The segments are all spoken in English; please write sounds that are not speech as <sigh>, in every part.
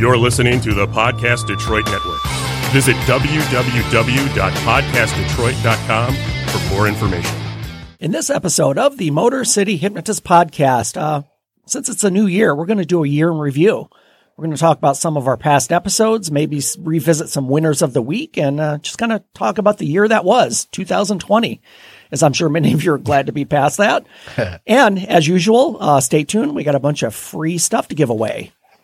You're listening to the Podcast Detroit Network. Visit www.podcastdetroit.com for more information. In this episode of the Motor City Hypnotist Podcast, uh, since it's a new year, we're going to do a year in review. We're going to talk about some of our past episodes, maybe revisit some winners of the week, and uh, just kind of talk about the year that was 2020. As I'm sure many of you are glad to be past that. <laughs> and as usual, uh, stay tuned. We got a bunch of free stuff to give away.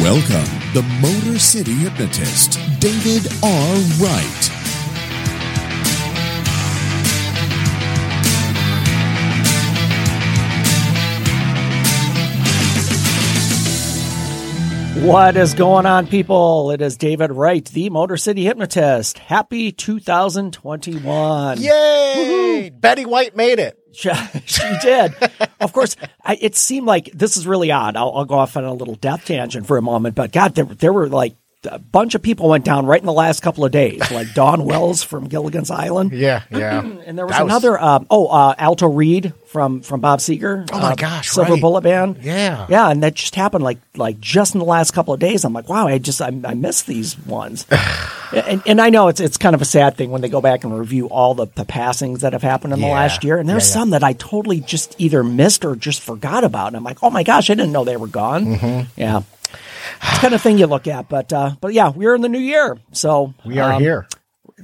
Welcome, the Motor City hypnotist, David R. Wright. What is going on, people? It is David Wright, the Motor City Hypnotist. Happy 2021. Yay! Betty White made it. <laughs> She, did. of course, I, it seemed like this is really odd. I'll, I'll go off on a little death tangent for a moment, but God, there, there were like a bunch of people went down right in the last couple of days, like Dawn Wells from Gilligan's Island. Yeah, yeah. <clears throat> And there was another, um, oh, uh, Alto Reed from, from Bob Seger. Oh my uh, gosh, Silver right. Bullet Band. Yeah. Yeah. And that just happened like, like just in the last couple of days. I'm like, wow, I just, I, I missed these ones. <sighs> and, and I know it's, it's kind of a sad thing when they go back and review all the, the passings that have happened in the last year. And there's Yeah, yeah. some that I totally just either missed or just forgot about. And I'm like, oh my gosh, I didn't know they were gone. Mm-hmm. Yeah. It's kind of thing you look at, but uh, but yeah, we're in the new year, so We are um, here.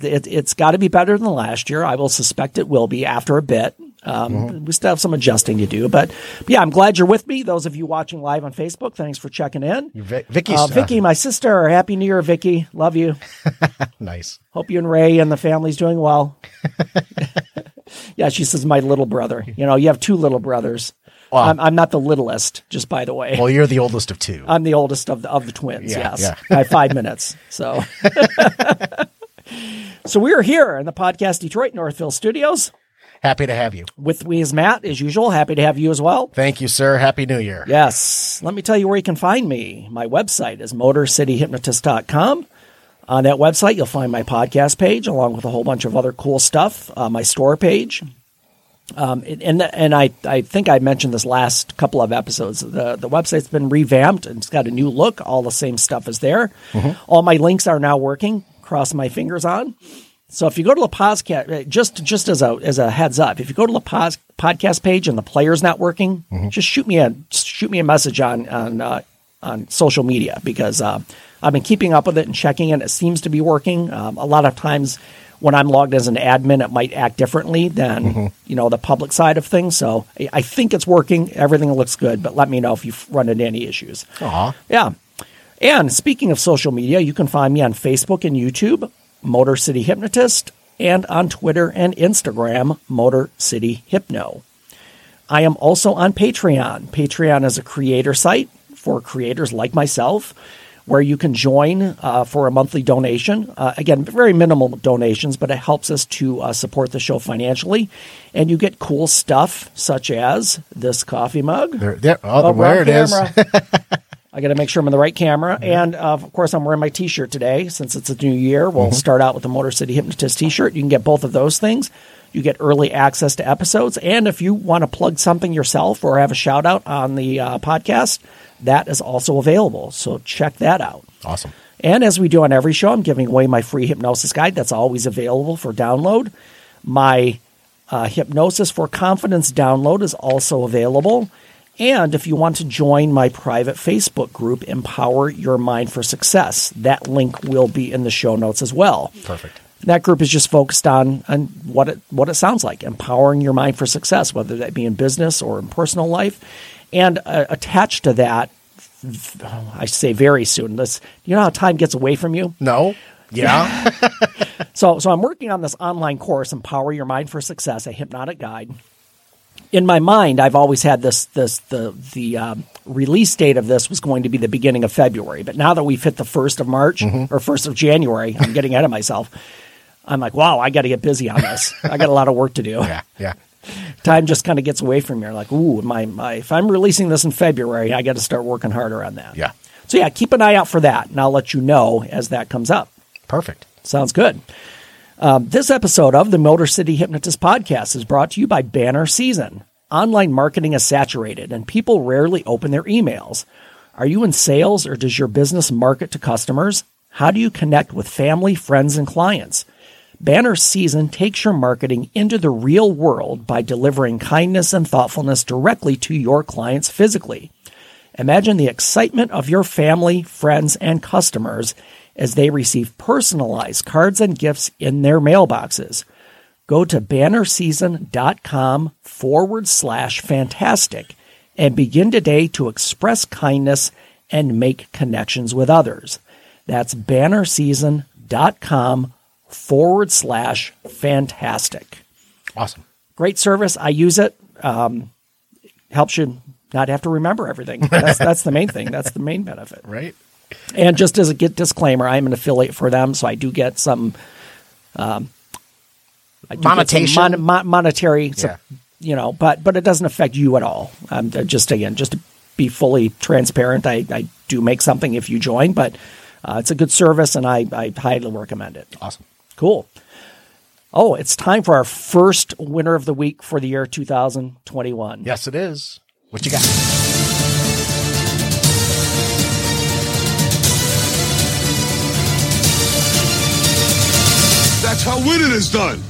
it, it's got to be better than last year. I will suspect it will be after a bit. Um, Mm-hmm. We still have some adjusting to do, but, but yeah, I'm glad you're with me. Those of you watching live on Facebook, thanks for checking in. Vi- Vicky's Uh, Vicky, my sister, happy New Year, Vicky. Love you. <laughs> nice. Hope you and Ray and the family's doing well. <laughs> <laughs> yeah, she says my little brother. You know, you have two little brothers. Wow. I'm, I'm not the littlest, just by the way. Well, you're the oldest of two. I'm the oldest of the of the twins. Yeah, yes, yeah. by five minutes. So, <laughs> so we are here in the podcast Detroit Northville studios Happy to have you. with me is Matt as usual. Happy to have you as well. Thank you, sir. Happy New Year. Yes, let me tell you where you can find me. My website is motorcityhypnotist.com. On that website, you'll find my podcast page along with a whole bunch of other cool stuff. Uh, my store page. Um, and and I, I think I mentioned this last couple of episodes. The the website's been revamped and it's got a new look. All the same stuff is there. All my links are now working. Cross my fingers on. So if you go to the podcast, just just as a as a heads up, if you go to the pos, podcast page and the player's not working, just shoot me a shoot me a message on on uh, on social media because uh, I've been keeping up with it and checking it. It seems to be working. Um, a lot of times when I'm logged as an admin, it might act differently than mm-hmm. you know the public side of things. So I- think it's working. Everything looks good, but let me know if you've run into any issues. Aw. Yeah. And speaking of social media, you can find me on Facebook and YouTube, Motor City Hypnotist, and on Twitter and Instagram, Motor City Hypno. I am also on Patreon. Patreon is a creator site for creators like myself where you can join uh, for a monthly donation. Uh, again, very minimal donations, but it helps us to uh, support the show financially. And you get cool stuff such as this coffee mug. There, there, oh, Oh, where wrong it is. camera. <laughs> I got to make sure I'm in the right camera. And uh, of course, I'm wearing my t shirt today since it's a new year. We'll start out with the Motor City Hypnotist t shirt. You can get both of those things. You get early access to episodes. And if you want to plug something yourself or have a shout out on the uh, podcast, that is also available. So check that out. Awesome. And as we do on every show, I'm giving away my free hypnosis guide that's always available for download. My uh, Hypnosis for Confidence download is also available. And if you want to join my private Facebook group, Empower Your Mind for Success, that link will be in the show notes as well. Perfect. That group is just focused on, on what it what it sounds like, empowering your mind for success, whether that be in business or in personal life. And uh, attached to that, <sighs> I say very soon. This, you know how time gets away from you. No. Yeah. <laughs> So, so I'm working on this online course, Empower Your Mind for Success, a hypnotic guide. in my mind, I've always had this this the the um, release date of this was going to be the beginning of February. But now that we've hit the first of March or first of January, I'm getting ahead of myself. I'm like, wow, I got to get busy on this. I got a lot of work to do. Yeah, yeah. Time just kind of gets away from me. Like, ooh, my, my if I'm releasing this in February, I got to start working harder on that. Yeah. So yeah, keep an eye out for that, and I'll let you know as that comes up. Perfect. Sounds good. Um, this episode of the Motor City Hypnotist podcast is brought to you by Banner Season. Online marketing is saturated and people rarely open their emails. Are you in sales or does your business market to customers? How do you connect with family, friends, and clients? Banner Season takes your marketing into the real world by delivering kindness and thoughtfulness directly to your clients physically. Imagine the excitement of your family, friends, and customers as they receive personalized cards and gifts in their mailboxes. Go to bannerseason.com forward slash fantastic and begin today to express kindness and make connections with others. That's bannerseason.com forward slash fantastic. Awesome. Great service. I use it. Um, helps you not have to remember everything. <laughs> That's, that's the main thing. That's the main benefit. Right. And just as a get disclaimer, I'm an affiliate for them, so I do get some um, I do get some mon- mon- monetary, so- Yeah. you know, but but it doesn't affect you at all. Um, just again, just to be fully transparent, I, I do make something if you join, but uh, it's a good service, and I, I highly recommend it. Awesome. Cool. Oh, it's time for our first winner of the week for the year 2021. Yes, it is. What you got? That's how winning is done.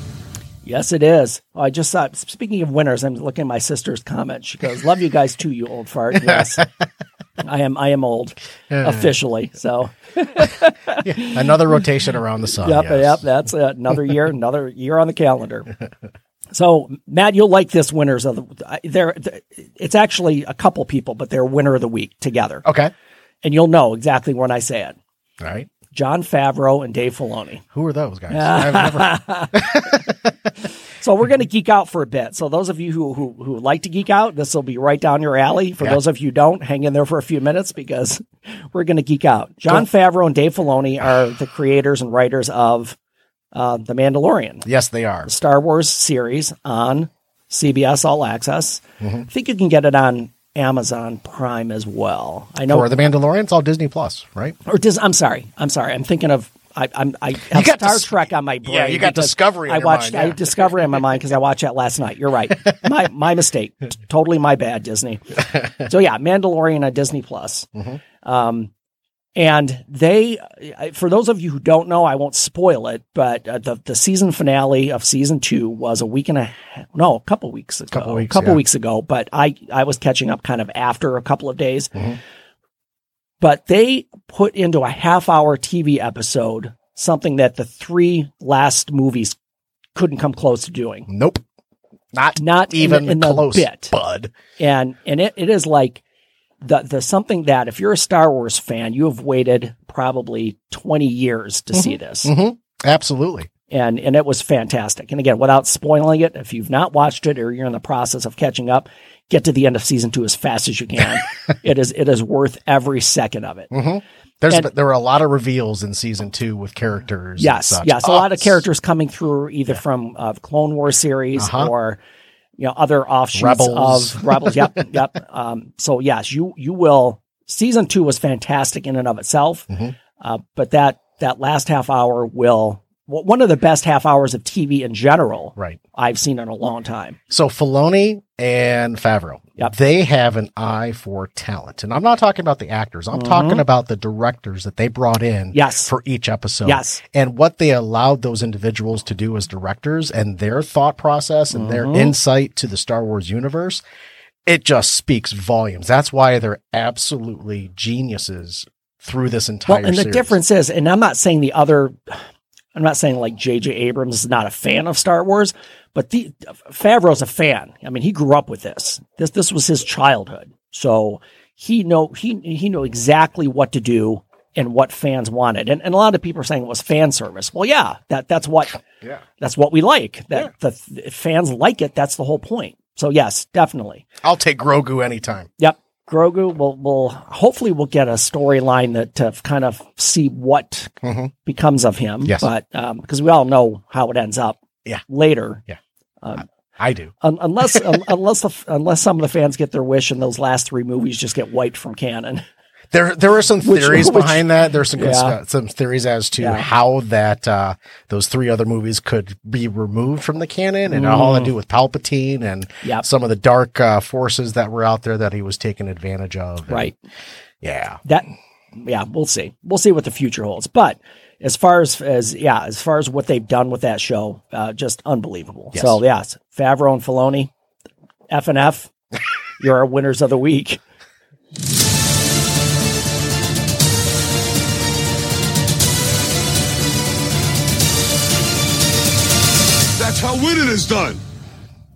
Yes, it is. Oh, I just saw. Speaking of winners, I'm looking at my sister's comment. She goes, "Love you guys too, you old fart." Yes, <laughs> I am. I am old officially. So, <laughs> Another rotation around the sun. yep, yes. yep. That's. Another year. Another year on the calendar. <laughs> So, Matt, you'll like this winners of the. There, it's actually a couple people, but they're winner of the week together, Okay. and you'll know exactly when I say it. All right. Jon Favreau and Dave Filoni. Who are those guys? <laughs> I've never. So we're going to geek out for a bit. So those of you who who, who like to geek out, this will be right down your alley. For Yeah. those of you who don't, hang in there for a few minutes because <laughs> we're going to geek out. Jon Favreau and Dave Filoni are the creators and writers of uh, The Mandalorian, yes, they are. the Star Wars series on CBS All Access. Mm-hmm. I think you can get it on Amazon Prime as well. I know For the Mandalorian, it's all Disney Plus, right? or Dis- I'm sorry. I'm sorry. I'm thinking of. I, I'm, I have got Star Dis- Trek on my brain. Yeah, you got Discovery I watched. mind, I. Discovery in my mind because I watched that last night. You're right. <laughs> My my mistake. Totally my bad, Disney. <laughs> So yeah, Mandalorian on Disney Plus. Mm-hmm. Um, and they, for those of you who don't know, I won't spoil it, but uh, the the season finale of season two was a week and a half, no, a couple weeks ago, Couple weeks, a couple yeah. weeks ago. But I I was catching up kind of after a couple of days Mm-hmm. But they put into a half hour TV episode something that the three last movies couldn't come close to doing. Nope. Not Not even in the close, bit. bud. And and it, it is like the the something that if you're a Star Wars fan, you have waited probably 20 years to see this. Mm-hmm. Absolutely. And and it was fantastic. And again, without spoiling it, if you've not watched it or you're in the process of catching up, get to the end of season 2 as fast as you can. <laughs> it is it is worth every second of it. There's And- there were a lot of reveals in season two with characters. and Yes, yes, a lot of characters coming through either from uh, Clone War series Uh-huh. or you know other offshoots Rebels. of Rebels. <laughs> Yep, <laughs> yep. Um, so yes, you you will. Season two was fantastic in and of itself, Mm-hmm. uh, but that that last half hour will one of the best half hours of TV in general Right. I've seen in a long time. So Filoni and Favreau, Yep. they have an eye for talent, and I'm not talking about the actors. I'm talking about the directors that they brought in. Mm-hmm. Yes. for each episode. Yes. and what they allowed those individuals to do as directors and their thought process and their Mm-hmm. insight to the Star Wars universe. It just speaks volumes. That's why they're absolutely geniuses through this entire. Well, and the difference is, and I'm not saying the other, I'm not saying like J.J. Abrams is not a fan of Star Wars, but the Favreau's a fan. I mean, he grew up with this. This this was his childhood, so he know he he knew exactly what to do and what fans wanted. And, and a lot of people are saying it was fan service. Well, yeah, that that's what Yeah. that's what we like. That the, if fans like it. That's the whole point. So yes, definitely. I'll take Grogu anytime. Yep. Grogu will will hopefully we'll get a storyline that to kind of see what Mhm. becomes of him. Yes. But um, because we all know how it ends up. Yeah. Later. Yeah. Um, I do. un- unless <laughs> un- unless the, f- unless some of the fans get their wish and those last three movies just get wiped from canon. There, there were some Which- theories which- behind that. There's some Yeah. cons- some theories as to Yeah. how that uh, those three other movies could be removed from the canon, and all to do with Palpatine and Mm. Yep. some of the dark uh, forces that were out there that he was taking advantage of. And, Right. Yeah. That yeah, we'll see. We'll see what the future holds. But as far as as yeah, as far as what they've done with that show, uh, just unbelievable. Yes. So yes, Favreau and Filoni, F and F, you're our winners of the week. How winning is done.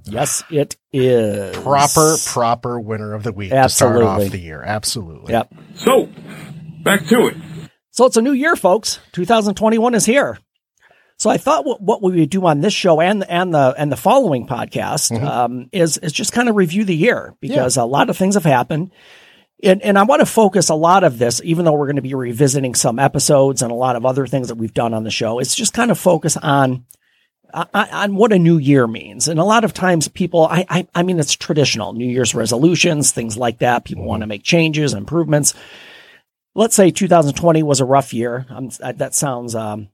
Yes, it is Proper, proper winner of the week to start off the year. Absolutely. Yep. So, back to it. So it's a new year, folks. 2021 is here. So I thought what, what we would do on this show and and the and the following podcast Mm-hmm. um, is is just kind of review the year because a lot of things have happened, and and I want to focus a lot of this, even though we're going to be revisiting some episodes and a lot of other things that we've done on the show. It's just kind of focus on on, what a new year means. And a lot of times people, I, I, I mean, it's traditional New Year's resolutions, things like that. People want to make changes, improvements. Let's say 2020 was a rough year. Um, that sounds, um,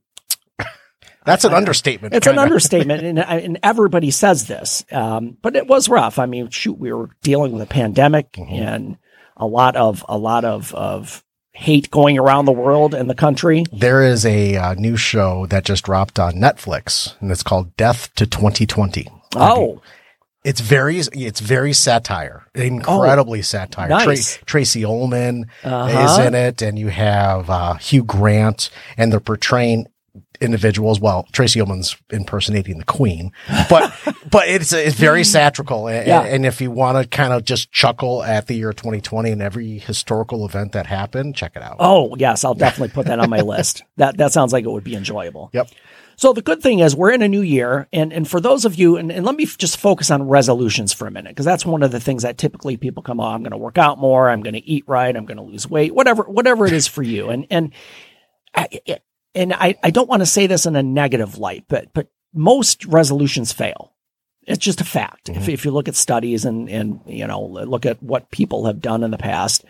<laughs> That's an understatement. it's an kinda. <laughs> understatement, and, and everybody says this. Um, but it was rough. I mean, shoot, we were dealing with a pandemic Mm-hmm. and a lot of a lot of of hate going around the world and the country. There is a uh, new show that just dropped on Netflix, and it's called Death to 2020. Oh, It's very, it's very satire, incredibly satire. nice. Tracey Ullman Uh-huh. is in it, and you have uh, Hugh Grant, and they're portraying individuals. Well, Tracey Ullman's impersonating the Queen, but <laughs> but it's it's very satirical. And, Yeah. and if you want to kind of just chuckle at the year 2020 and every historical event that happened, check it out. Oh, yes, I'll definitely put that on my list. <laughs> That that sounds like it would be enjoyable. Yep. So the good thing is we're in a new year, and and for those of you, and, and let me f- just focus on resolutions for a minute because that's one of the things that typically people come, oh, I'm going to work out more, I'm going to eat right, I'm going to lose weight, whatever whatever it is for you, and and I, it, and I I don't want to say this in a negative light, but but most resolutions fail. It's just a fact. If, if you look at studies and and you know look at what people have done in the past,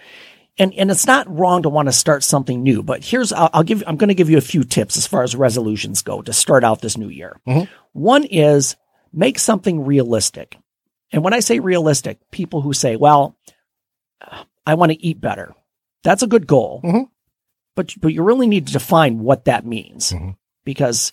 and and it's not wrong to want to start something new. But here's I'll, I'll give I'm going to give you a few tips as far as resolutions go to start out this new year. One is make something realistic, and when I say realistic, people who say, "Well, I want to eat better," that's a good goal, Mhm. But but you really need to define what that means Mhm. because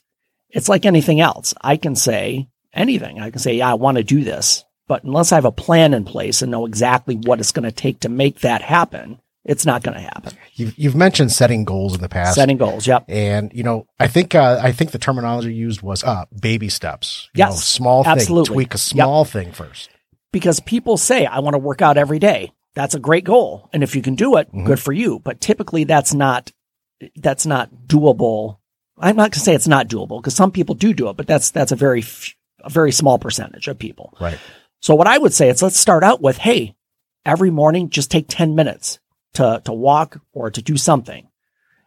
it's like anything else. I can say anything. I can say, "Yeah, I want to do this." But unless I have a plan in place and know exactly what it's going to take to make that happen, it's not going to happen. You've, you've mentioned setting goals in the past. Setting goals. Yep. And you know, I think uh, I think the terminology used was uh, baby steps. You Yes, know, small thing. Tweak a small thing first. Because people say, I want to work out every day. That's a great goal. And if you can do it, Mm-hmm. good for you. But typically that's not, that's not doable. I'm not going to say it's not doable because some people do do it, but that's, that's a very, a very small percentage of people. Right. So what I would say is let's start out with, Hey, every morning, just take 10 minutes to, to walk or to do something.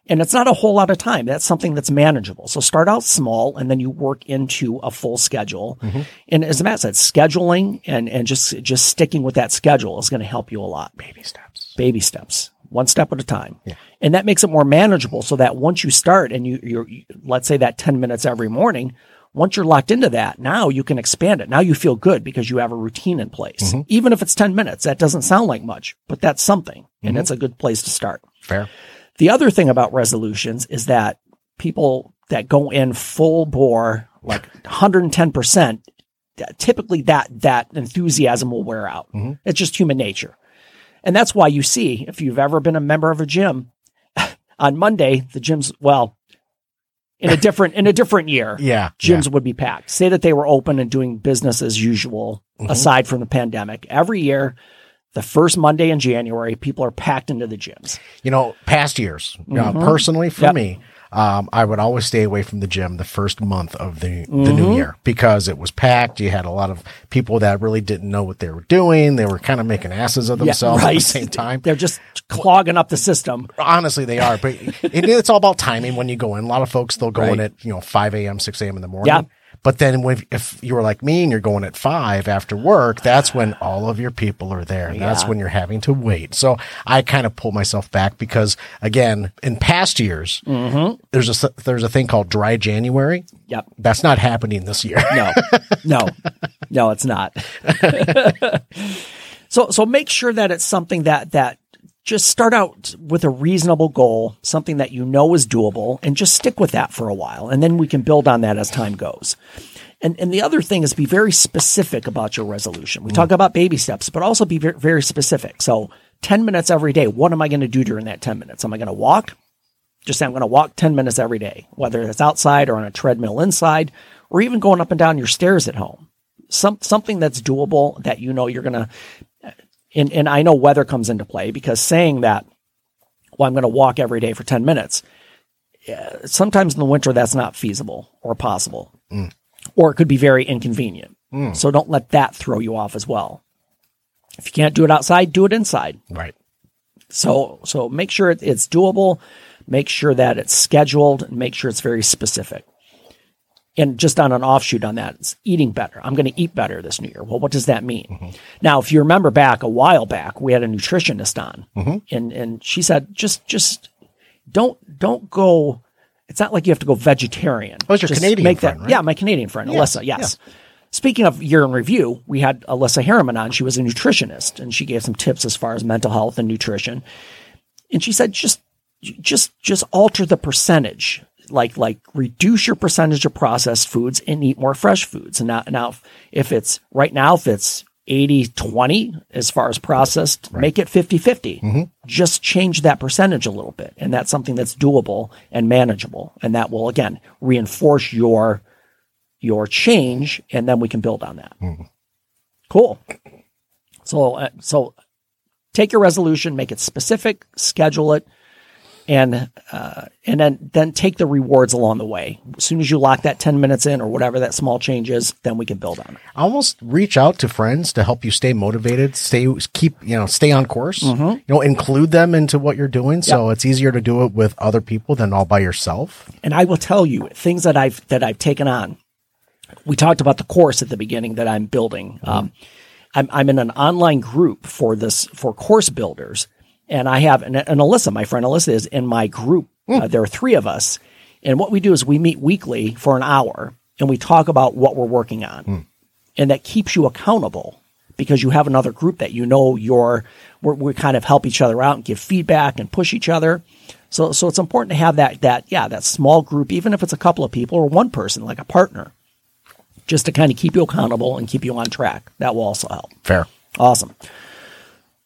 And it's not a whole lot of time. That's something that's manageable. So start out small and then you work into a full schedule. Mm-hmm. And as Matt said, scheduling and, and just, just sticking with that schedule is going to help you a lot. Baby steps. Baby steps, one step at a time. Yeah. And that makes it more manageable so that once you start and you, you're, you- let's say that 10 minutes every morning, once you're locked into that, now you can expand it. Now you feel good because you have a routine in place. Mm-hmm. Even if it's 10 minutes, that doesn't sound like much, but that's something. And mm-hmm. it's a good place to start. Fair. The other thing about resolutions is that people that go in full bore, like 110%, typically that, that enthusiasm will wear out. Mm-hmm. It's just human nature. And that's why you see, if you've ever been a member of a gym, <laughs> on Monday, the gym's, well, in a different, in a different year, <laughs> Yeah. gyms would be packed. Say that they were open and doing business as usual, mm-hmm. aside from the pandemic. Every year, the first Monday in January, people are packed into the gyms. You know, past years, uh, personally for Mm-hmm. Yep. me, um, I would always stay away from the gym the first month of the, the Mm-hmm. new year because it was packed. You had a lot of people that really didn't know what they were doing. They were kind of making asses of themselves at the same time. <laughs> They're just clogging up the system. Honestly, they are, but it, it's all about timing when you go in. A lot of folks, they'll go in at, you know, 5 a.m., 6 a.m. in the morning. Yeah. But then when, if you were like me and you're going at five after work, that's when all of your people are there. And that's when you're having to wait. So I kind of pull myself back because again, in past years, Mm-hmm. there's a, there's a thing called dry January. Yep. That's not happening this year. No, <laughs> no, no, it's not. <laughs> so, so make sure that it's something that, that just start out with a reasonable goal, something that you know is doable and just stick with that for a while. And then we can build on that as time goes. And, and the other thing is be very specific about your resolution. We talk about baby steps, but also be very, very specific. So 10 minutes every day. What am I going to do during that 10 minutes? Am I going to walk? Just say I'm going to walk 10 minutes every day, whether it's outside or on a treadmill inside, or even going up and down your stairs at home. Some, something that's doable that you know you're going to, and, and I know weather comes into play because saying that, well, I'm going to walk every day for 10 minutes, uh, sometimes in the winter that's not feasible or possible, or it could be very inconvenient. So don't let that throw you off as well. If you can't do it outside, do it inside. Right. So so make sure it's doable, make sure that it's scheduled, and make sure it's very specific. And just on an offshoot on that, it's eating better. I'm going to eat better this new year. Well, what does that mean? Mm-hmm. Now, if you remember back a while back, we had a nutritionist on, mm-hmm. and and she said just just don't don't go. It's not like you have to go vegetarian. Oh, it's your Just Canadian make friend, that, right? Yeah, my Canadian friend, Yes, Alyssa. Yes. Speaking of year in review, we had Alyssa Harriman on. She was a nutritionist and she gave some tips as far as mental health and nutrition. And she said, just, just, just alter the percentage. Like, like reduce your percentage of processed foods and eat more fresh foods. And now, now if it's right now, if it's 80 20 as far as processed, make it 50 50. Just change that percentage a little bit. And that's something that's doable and manageable. And that will, again, reinforce your your change, and then we can build on that. Cool. So, uh, so take your resolution, make it specific, schedule it, and uh, and then then take the rewards along the way. As soon as you lock that ten minutes in, or whatever that small change is, then we can build on it. almost reach out to friends to help you stay motivated, stay keep you know stay on course. You know, include them into what you're doing, so it's easier to do it with other people than all by yourself. And I will tell you things that I've that I've taken on. We talked about the course at the beginning that I'm building. Um, I'm I'm in an online group for this for course builders, and I have and, and Alyssa, my friend Alyssa, is in my group. Uh, there are three of us, and what we do is we meet weekly for an hour, and we talk about what we're working on, and that keeps you accountable because you have another group that you know you're we're, we kind of help each other out and give feedback and push each other. So so it's important to have that that yeah that small group even if it's a couple of people or one person like a partner, just to kind of keep you accountable and keep you on track. That will also help. Fair. Awesome.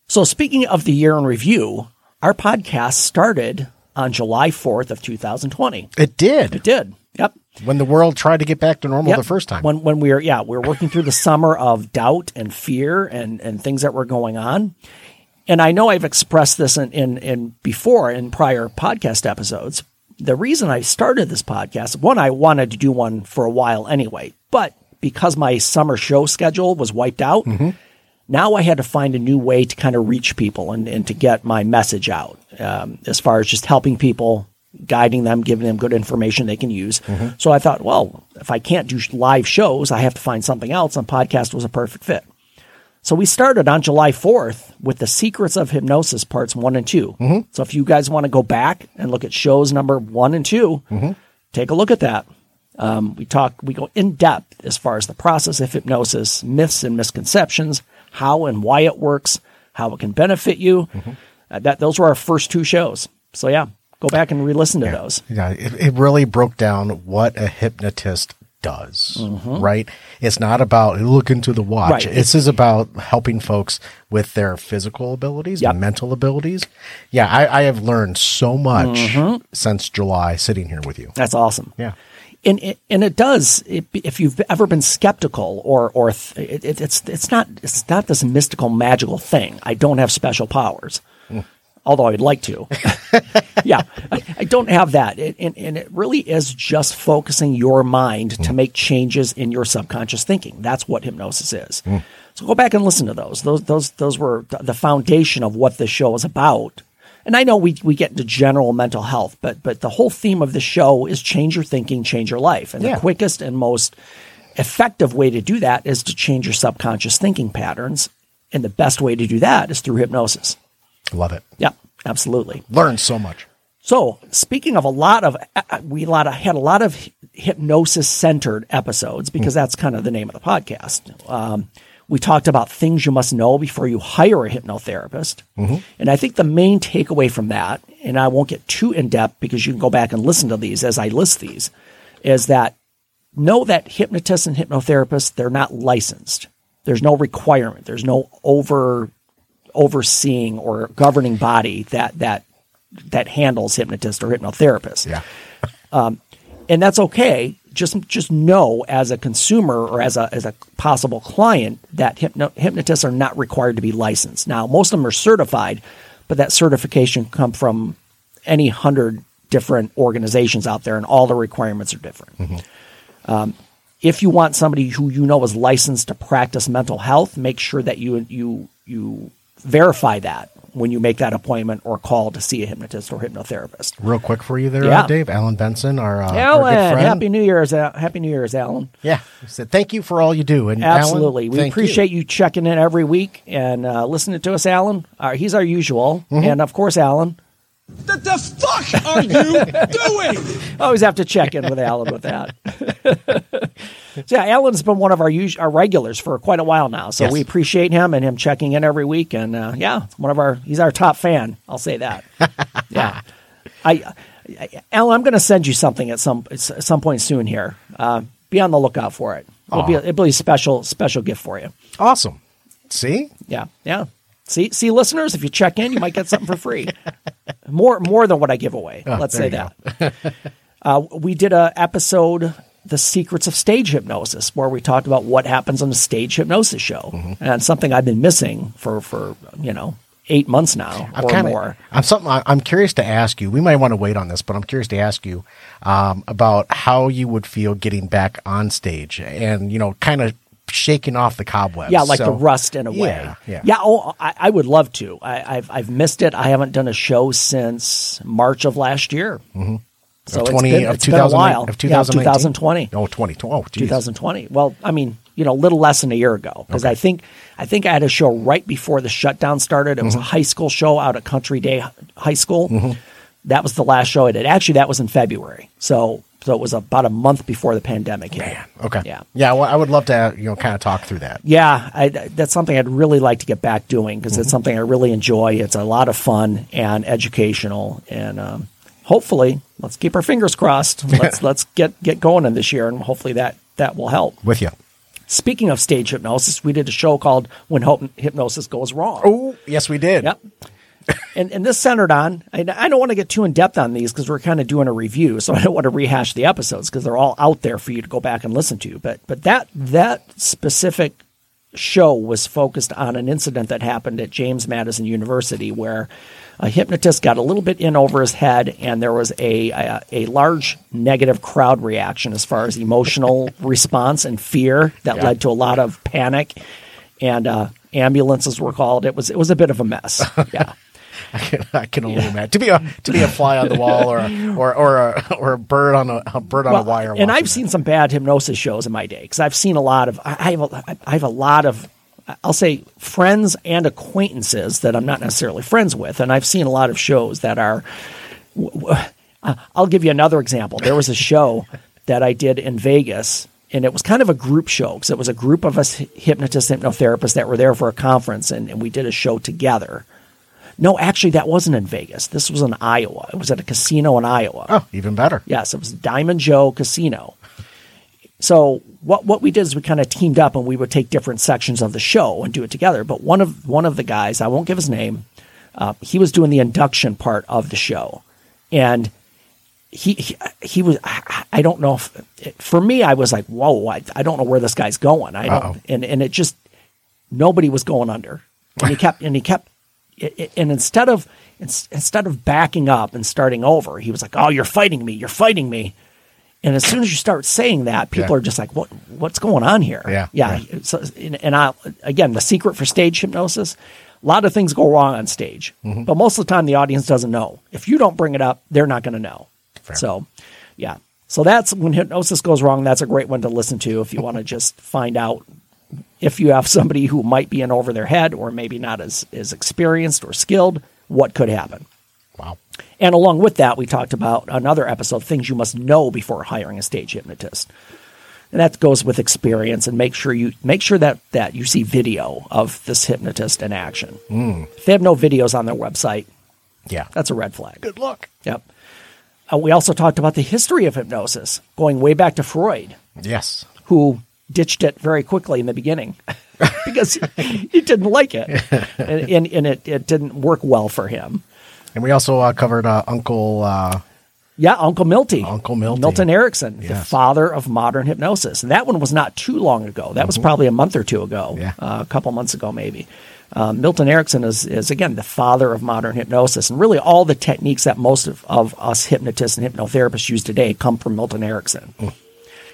So speaking of the year in review, our podcast started on July 4th of 2020. It did It did. Yep. when the world tried to get back to normal Yep. the first time. When when we were yeah, we were working through the summer of doubt and fear and and things that were going on. And I know I've expressed this in, in, in before in prior podcast episodes. The reason I started this podcast, one, I wanted to do one for a while anyway, but because my summer show schedule was wiped out, mm-hmm. Now I had to find a new way to kind of reach people and, and to get my message out um, as far as just helping people, guiding them, giving them good information they can use. So I thought, well, if I can't do live shows, I have to find something else, and podcast was a perfect fit. So we started on July 4th with the Secrets of Hypnosis parts one and 2 So if you guys want to go back and look at shows number one and 2 take a look at that. Um, we talk, we go in depth as far as the process of hypnosis, myths and misconceptions, how and why it works, how it can benefit you. Mm-hmm. Uh, that those were our first two shows. So yeah, go back and re-listen to those. Yeah, it, it really broke down what a hypnotist does, mm-hmm. right? It's not about look into the watch. Right. This is about helping folks with their physical abilities, Yep. mental abilities. Yeah, I, I have learned so much mm-hmm. since July sitting here with you. That's awesome. Yeah. And it, and it does. It, if you've ever been skeptical, or or th- it, it, it's it's not it's not this mystical magical thing. I don't have special powers. although I'd like to. <laughs> yeah, I, I don't have that. It, and, and it really is just focusing your mind to make changes in your subconscious thinking. That's what hypnosis is. Hmm. So go back and listen to those. Those those those were the foundation of what this show is about. And I know we, we get into general mental health, but but the whole theme of the show is change your thinking, change your life. And Yeah. the quickest and most effective way to do that is to change your subconscious thinking patterns. And the best way to do that is through hypnosis. Love it. Yeah, absolutely. Learn so much. So, speaking of a lot of, uh, we a lot of, had a lot of hypnosis centered episodes because that's kind of the name of the podcast. Um, we talked about things you must know before you hire a hypnotherapist. Mm-hmm. And I think the main takeaway from that, and I won't get too in depth because you can go back and listen to these as I list these, is that know that hypnotists and hypnotherapists, they're not licensed. There's no requirement. There's no over overseeing or governing body that that that handles hypnotists or hypnotherapists. Yeah. Um, and that's okay. Just just know as a consumer or as a as a possible client that hypno, hypnotists are not required to be licensed. Now, most of them are certified, but that certification come from any hundred different organizations out there, and all the requirements are different. Um, if you want somebody who you know is licensed to practice mental health, make sure that you you you verify that when you make that appointment or call to see a hypnotist or hypnotherapist. Real quick for you there, Yeah. uh, Dave. Alan Benson, our, uh, our good Alan, friend. happy New Year's, Al- happy New Year's, Alan. Yeah. He said, thank you for all you do. And Alan, Absolutely, we appreciate you. checking in every week and uh, listening to us, Alan. Uh, he's our usual, Mm-hmm. and of course, Alan. What the fuck are you <laughs> doing? I Always have to check in with Alan with that. <laughs> so <laughs> yeah, Alan's been one of our us- our regulars for quite a while now, so Yes. we appreciate him and him checking in every week. And uh, yeah, one of our he's our top fan. I'll say that. <laughs> yeah, I, I Alan, I'm going to send you something at some at some point soon here. Uh, be on the lookout for it. It'll be, a, it'll be a special special gift for you. Awesome. See? Yeah, yeah. See, see, listeners, if you check in, you might get something for free. <laughs> More, more than what I give away. Let's say that. uh, we did a episode, "The Secrets of Stage Hypnosis," where we talked about what happens on a stage hypnosis show, and something I've been missing for for you know eight months now I'm or kinda, more. I'm something. I- I'm curious to ask you. We might want to wait on this, but I'm curious to ask you um, about how you would feel getting back on stage and you know, kind of shaking off the cobwebs. Yeah, like So- the rust in a way. Yeah, yeah. yeah. Oh, I, I would love to. I, I've I've missed it. I haven't done a show since March of last year. Mm-hmm. So of it's 20 been, of it's been a 2000 while. of Yeah, 2019? 2020. Oh, 2020. Oh, geez. 2020. Well, I mean, you know, a little less than a year ago because I think I think I had a show right before the shutdown started. It was Mm-hmm. a high school show out at Country Day High School. That was the last show I did. Actually, that was in February. So so it was about a month before the pandemic hit. Okay. Yeah. Yeah. Well, I would love to, you know, kind of talk through that. Yeah, I, that's something I'd really like to get back doing because Mm-hmm. it's something I really enjoy. It's a lot of fun and educational, and um, hopefully, let's keep our fingers crossed. Let's let's get get going in this year, and hopefully that that will help. With you. Speaking of stage hypnosis, we did a show called "When Hope Hypnosis Goes Wrong." Oh, yes, we did. Yep. And, and this centered on, I, I don't want to get too in depth on these because we're kind of doing a review, so <laughs> I don't want to rehash the episodes because they're all out there for you to go back and listen to. But but that that specific show was focused on an incident that happened at James Madison University where a hypnotist got a little bit in over his head and there was a a, a large negative crowd reaction as far as emotional <laughs> response and fear that Yeah. led to a lot of panic and uh, ambulances were called. It was it was a bit of a mess. <laughs> Yeah. <laughs> I can, I can only imagine to be a to be a fly on the wall or a, <laughs> or or a, or a bird on a, a bird on a wire. and I've that. seen some bad hypnosis shows in my day because I've seen a lot of. I have a, I have a lot of. I'll say friends and acquaintances that I'm not necessarily friends with, and I've seen a lot of shows that are. w- w- uh, I'll give you another example. There was a show that I did in Vegas, and it was kind of a group show because it was a group of us hypnotists, hypnotherapists that were there for a conference, and, and we did a show together. No, actually, that wasn't in Vegas. This was in Iowa. It was at a casino in Iowa. Oh, even better. Yes, it was Diamond Joe Casino. So what what we did is we kind of teamed up and we would take different sections of the show and do it together. But one of one of the guys, I won't give his name, uh, he was doing the induction part of the show, and he he, he was I don't know if for me I was like whoa I, I don't know where this guy's going I Uh-oh. don't and and it just nobody was going under and he kept and he kept and instead of instead of backing up and starting over, he was like, "Oh, you're fighting me! You're fighting me!" And as soon as you start saying that, people Yeah. are just like, "What? What's going on here?" Yeah, yeah. So, and, I again, the secret for stage hypnosis. A lot of things go wrong on stage, Mm-hmm. but most of the time the audience doesn't know. If you don't bring it up, they're not going to know. So, yeah. So that's when hypnosis goes wrong. That's a great one to listen to if you <laughs> want to just find out if you have somebody who might be in over their head or maybe not as, as experienced or skilled, what could happen. Wow. And along with that, we talked about another episode, things you must know before hiring a stage hypnotist. And that goes with experience and make sure you make sure that, that you see video of this hypnotist in action. If they have no videos on their website, Yeah. that's a red flag. good luck. Yep. Uh, we also talked about the history of hypnosis, going way back to Freud, Yes. who ditched it very quickly in the beginning <laughs> because he didn't like it, and, and, and it, it didn't work well for him. And we also uh, covered uh, Uncle. Uh, Yeah, Uncle Milty, Uncle Milty. Milton Erickson, the father of modern hypnosis, and that one was not too long ago. That was probably a month or two ago, Mm-hmm. Yeah. uh, a couple months ago, maybe. Um, Milton Erickson is, is again the father of modern hypnosis, and really all the techniques that most of, of us hypnotists and hypnotherapists use today come from Milton Erickson. Mm.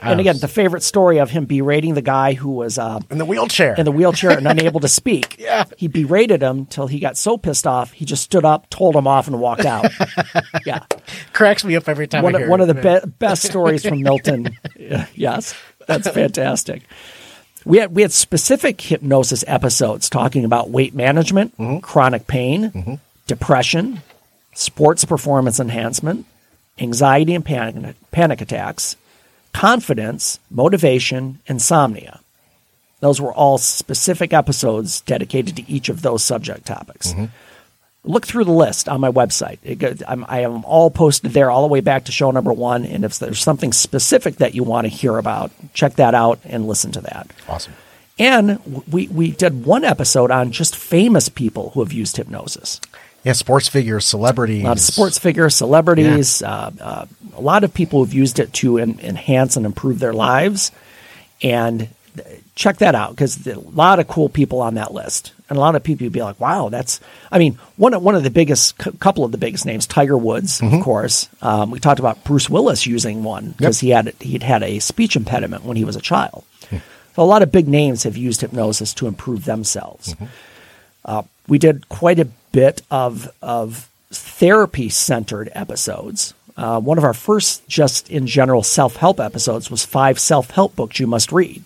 And again, the favorite story of him berating the guy who was uh, in the wheelchair. in the wheelchair and unable to speak. <laughs> Yeah. He berated him till he got so pissed off, he just stood up, told him off, and walked out. <laughs> yeah. cracks me up every time. One, I of, one of the be- best stories from Milton. <laughs> yes. That's fantastic. We had, we had specific hypnosis episodes talking about weight management, Mm-hmm. chronic pain, depression, sports performance enhancement, anxiety and panic, panic attacks, confidence, motivation, insomnia. Those were all specific episodes dedicated to each of those subject topics. Mm-hmm. Look through the list on my website. It I'm, I have them all posted there, all the way back to show number one. And if there's something specific that you want to hear about, check that out and listen to that. Awesome. And we, we did one episode on just famous people who have used hypnosis. Yeah, sports figures, celebrities. A lot of sports figures, celebrities, uh, uh, a lot of people who've used it to en- enhance and improve their lives. And check that out because a lot of cool people on that list. And a lot of people would be like, wow, that's, I mean, one of, one of the biggest, cou- couple of the biggest names, Tiger Woods, of course. Um, we talked about Bruce Willis using one because he had, he'd had a speech impediment when he was a child. So a lot of big names have used hypnosis to improve themselves we did quite a bit of of therapy centered episodes. Uh, one of our first, just in general, self help episodes was five self help books you must read.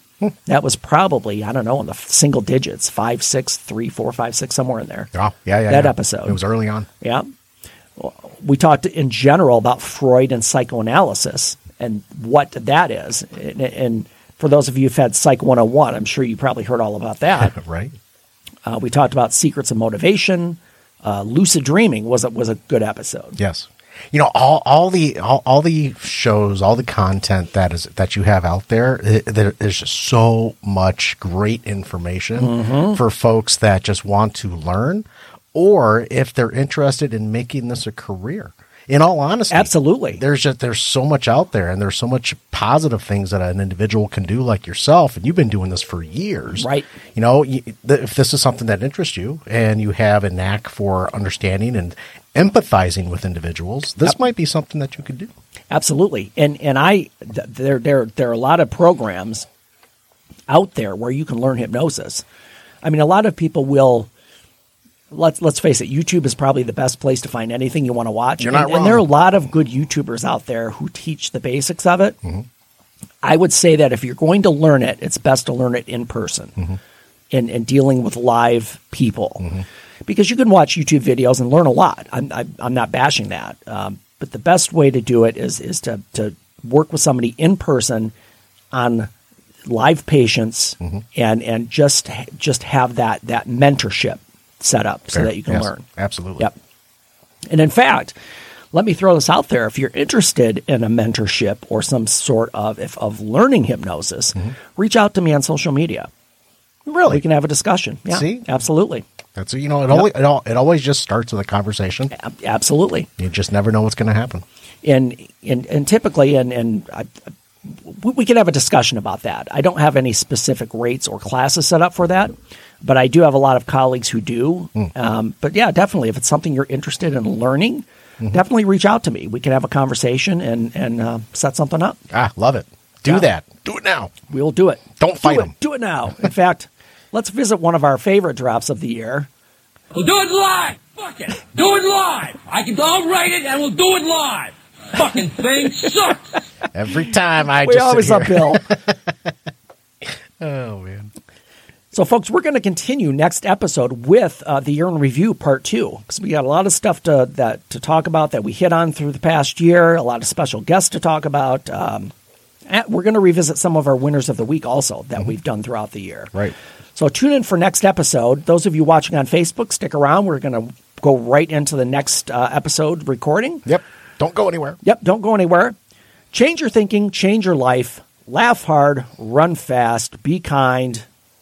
That was probably I don't know in the single digits five, six, three, four, five, six, somewhere in there. Oh, yeah, yeah. That yeah. episode. It was early on. Yeah. We talked in general about Freud and psychoanalysis and what that is. And, and for those of you who've had Psych 101, I'm sure you probably heard all about that. <laughs> Right. Uh, we talked about secrets of motivation. Uh, lucid dreaming was a, was a good episode. Yes. You know, all, all the all, all the shows, all the content that is that you have out there, it, there there's just so much great information Mm-hmm. for folks that just want to learn, or if they're interested in making this a career. In all honesty, Absolutely. there's just there's so much out there, and there's so much positive things that an individual can do, like yourself, and you've been doing this for years, Right. You know, if this is something that interests you, and you have a knack for understanding and empathizing with individuals, this might be something that you could do. Absolutely. And and I there there there are a lot of programs out there where you can learn hypnosis. I mean, a lot of people will. Let's let's face it. YouTube is probably the best place to find anything you want to watch. You're not and, and there are a lot of good YouTubers out there who teach the basics of it. Mm-hmm. I would say that if you're going to learn it, it's best to learn it in person, Mm-hmm. in in dealing with live people, because you can watch YouTube videos and learn a lot. I'm I'm, I'm not bashing that, um, but the best way to do it is is to to work with somebody in person on live patients Mm-hmm. and and just just have that that mentorship set up so that you can Yes, learn. Absolutely. Yep. And in fact, let me throw this out there. If you're interested in a mentorship or some sort of if, of learning hypnosis, mm-hmm. reach out to me on social media. Really? We can have a discussion. Yeah, See? absolutely, That's you know, it always it, al- it always just starts with a conversation. Ab- absolutely. You just never know what's going to happen. and and, and typically and and I, we we can have a discussion about that. I don't have any specific rates or classes set up for that. But I do have a lot of colleagues who do. Um, but yeah, definitely, if it's something you're interested in learning, definitely reach out to me. We can have a conversation and and uh, set something up. Ah, love it. Do Yeah. that. Do it now. We will do it. Don't fight do it. 'em. Do it now. In fact, <laughs> let's visit one of our favorite drops of the year. We'll do it live. Fuck it. Do it live. I can. I'll write it and we'll do it live. Fucking thing sucks. Every time I We just always sit here. <laughs> So, folks, we're going to continue next episode with uh, the year in review part two because we got a lot of stuff to that to talk about that we hit on through the past year. A lot of special guests to talk about. Um, we're going to revisit some of our winners of the week also that we've done throughout the year. Right. So tune in for next episode. Those of you watching on Facebook, stick around. We're going to go right into the next uh, episode recording. Yep. Don't go anywhere. Yep, don't go anywhere. Change your thinking, change your life. Laugh hard, run fast, be kind.